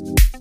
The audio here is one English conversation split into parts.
you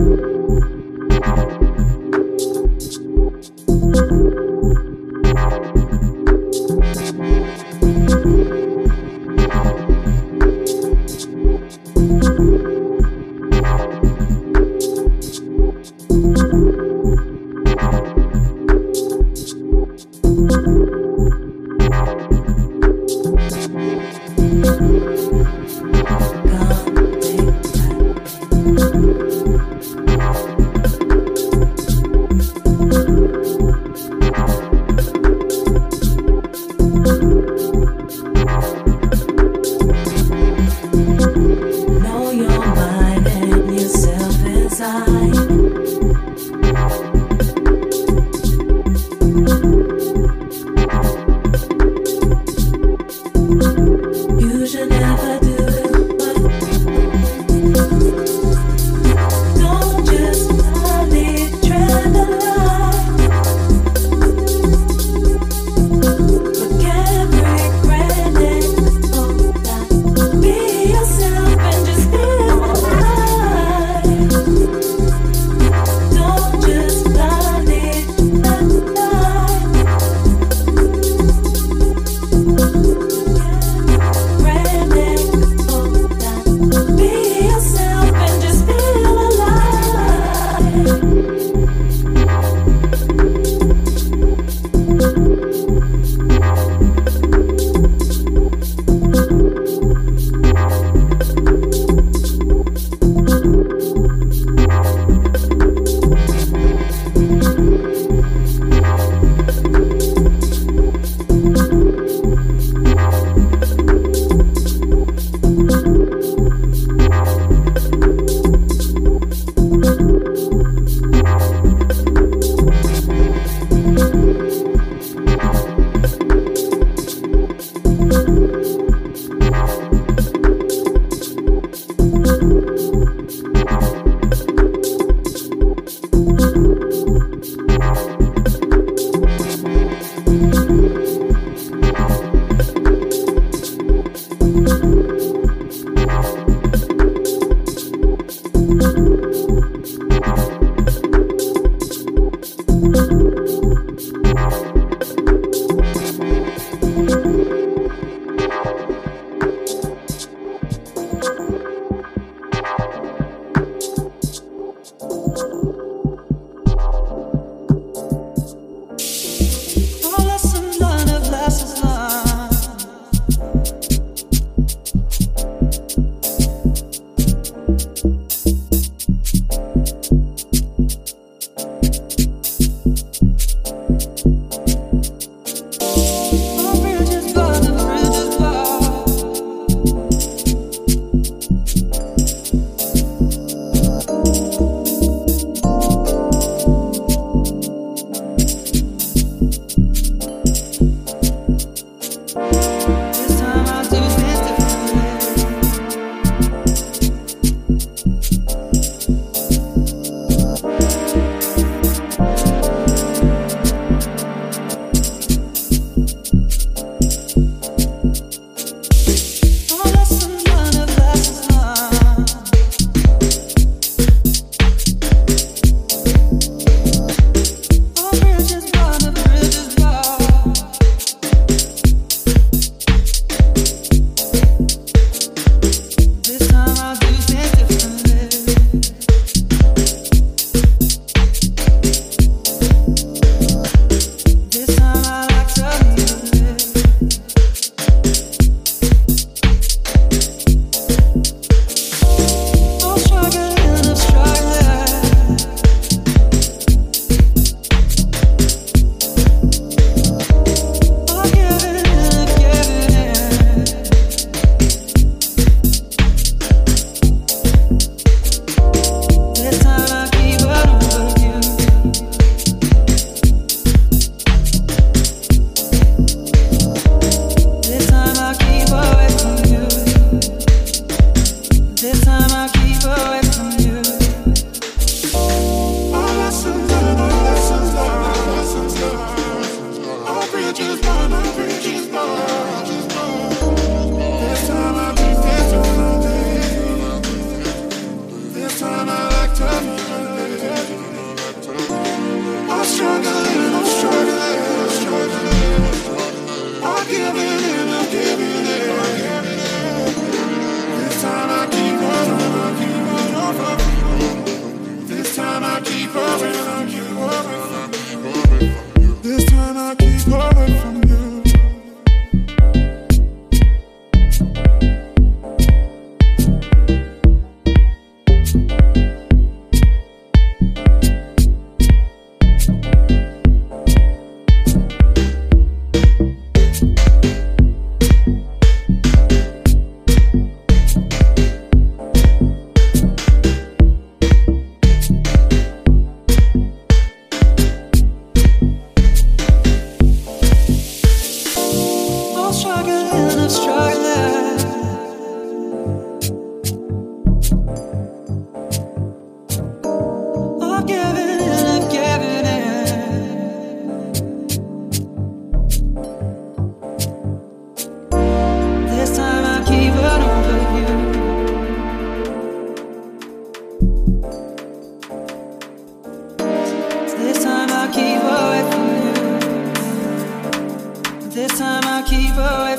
Know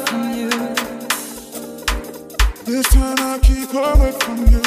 from you. This time I'll keep away from you.